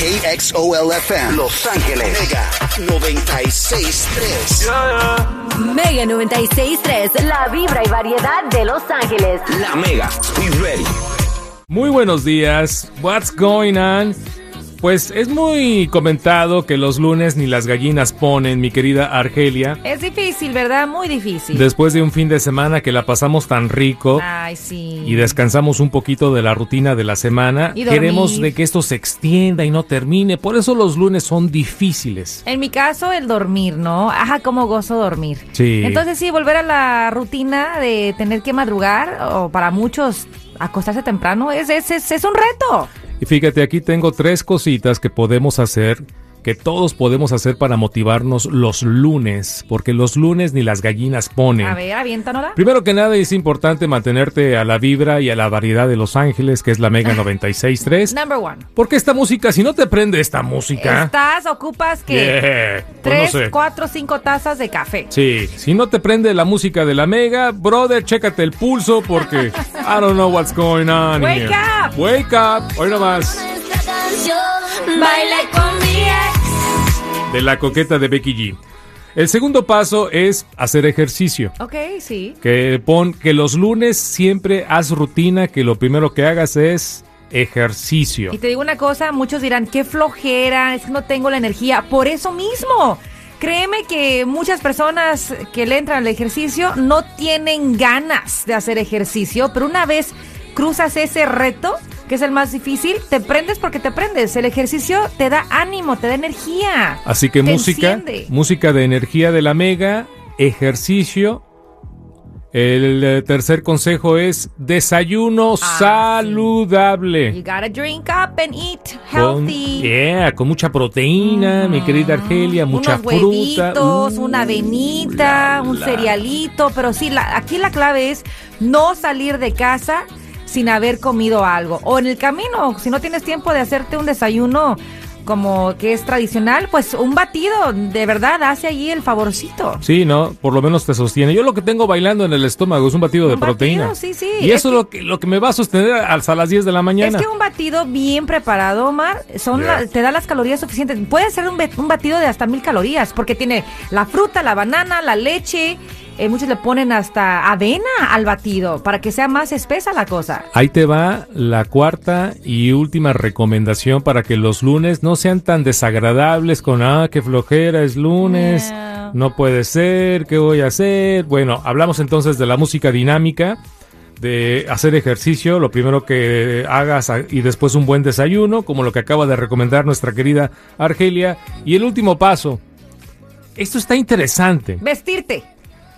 KXOLFM Los Ángeles Mega 96.3 Mega 96.3, la vibra y variedad de Los Ángeles. La Mega, we ready. Muy buenos días. What's going on? Pues es muy comentado que los lunes ni las gallinas ponen, mi querida Argelia. Es difícil, ¿verdad? Muy difícil. Después de un fin de semana que la pasamos tan rico Ay, sí. y descansamos un poquito de la rutina de la semana, Y queremos de que esto se extienda y no termine. Por eso los lunes son difíciles. En mi caso, el dormir, ¿no? Ajá, como gozo dormir. Sí. Entonces, sí, volver a la rutina de tener que madrugar, o para muchos acostarse temprano, es, es, es, es un reto. Y fíjate, aquí tengo tres cositas que podemos hacer, que todos podemos hacer para motivarnos los lunes, porque los lunes ni las gallinas ponen. A ver, aviéntanosla. Primero que nada es importante mantenerte a la vibra y a la variedad de Los Ángeles, que es la Mega 96.3. Number one. Porque esta música, si no te prende esta música... Estás, ocupas que Yeah, pues no tres, sé. cuatro, cinco tazas de café. Sí, si no te prende la música de la Mega, brother, chécate el pulso porque I don't know what's going on Wake here. up. Wake up. Hoy nomás. Baila con mi ex. De la coqueta de Becky G. El segundo paso es hacer ejercicio. Ok, sí. Que pon que los lunes siempre haz rutina, que lo primero que hagas es ejercicio. Y te digo una cosa, muchos dirán, qué flojera, es que no tengo la energía. Por eso mismo, créeme que muchas personas que le entran al ejercicio no tienen ganas de hacer ejercicio, pero una vez cruzas ese reto, que es el más difícil, te prendes porque te prendes. El ejercicio te da ánimo, te da energía. Así que música, enciende. música de energía de la Mega, ejercicio. El eh, tercer consejo es desayuno Ah, saludable. You gotta drink up and eat Con, healthy. yeah, con mucha proteína, mi querida Argelia, mucha unos fruta. huevitos, Uh, una avenita, un cerealito, pero sí, la- aquí la clave es no salir de casa sin haber comido algo. O en el camino, si no tienes tiempo de hacerte un desayuno como que es tradicional, pues un batido de verdad hace allí el favorcito. Sí, no, por lo menos te sostiene. Yo lo que tengo bailando en el estómago es un batido de Un proteína. batido, sí, sí. Y Es eso es lo que, lo que me va a sostener hasta las 10 de la mañana. Es que un batido bien preparado, Omar, son la- te da las calorías suficientes. Puede ser un batido de hasta mil calorías, porque tiene la fruta, la banana, la leche. Eh, muchos le ponen hasta avena al batido para que sea más espesa la cosa. Ahí te va la cuarta y última recomendación para que los lunes no sean tan desagradables con, ah, qué flojera, es lunes, Yeah. no puede ser, ¿qué voy a hacer? Bueno, hablamos entonces de la música dinámica, de hacer ejercicio, lo primero que hagas y después un buen desayuno, como lo que acaba de recomendar nuestra querida Argelia. Y el último paso, esto está interesante. Vestirte,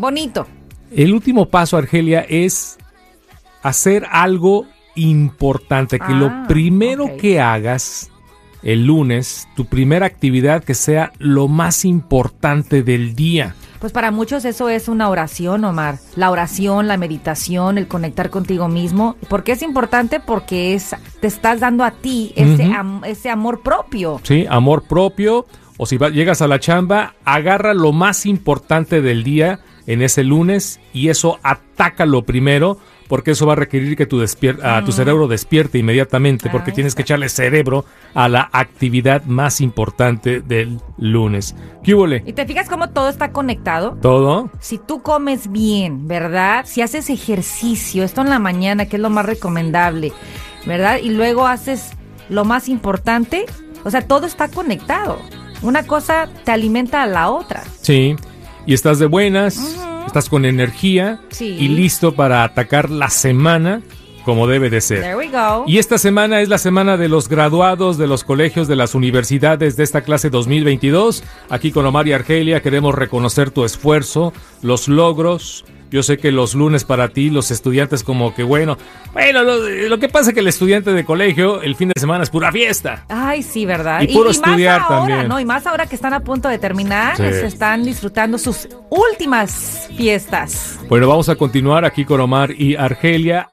bonito. El último paso, Argelia, es hacer algo importante. Que Ah, lo primero ok. que hagas el lunes, tu primera actividad, que sea lo más importante del día. Pues para muchos eso es una oración, Omar. La oración, la meditación, el conectar contigo mismo. ¿Por qué es importante? Porque es, te estás dando a ti ese, am- ese amor propio. ¿Sí? Amor propio. O si va- llegas a la chamba, agarra lo más importante del día en ese lunes y eso atácalo primero. Porque eso va a requerir que tu, despier- a tu cerebro despierte inmediatamente, porque Ahí tienes que echarle cerebro a la actividad más importante del lunes. ¿Qué? ¿Y te fijas cómo todo está conectado? ¿Todo? Si tú comes bien, ¿verdad? Si haces ejercicio, esto en la mañana, que es lo más recomendable, ¿verdad? Y luego haces lo más importante, o sea, todo está conectado. Una cosa te alimenta a la otra. Sí. Y estás de buenas, estás con energía Sí. y listo para atacar la semana como debe de ser. There we go. Y esta semana es la semana de los graduados de los colegios de las universidades de esta clase 2022. Aquí con Omar y Argelia queremos reconocer tu esfuerzo, los logros. Yo sé que los lunes para ti, los estudiantes como que bueno, bueno, lo, lo que pasa es que el estudiante de colegio el fin de semana es pura fiesta. Ay, sí, ¿verdad? Y puro estudiar más ahora, también. ¿no? Y más ahora que están a punto de terminar, Sí. se están disfrutando sus últimas fiestas. Bueno, vamos a continuar aquí con Omar y Argelia.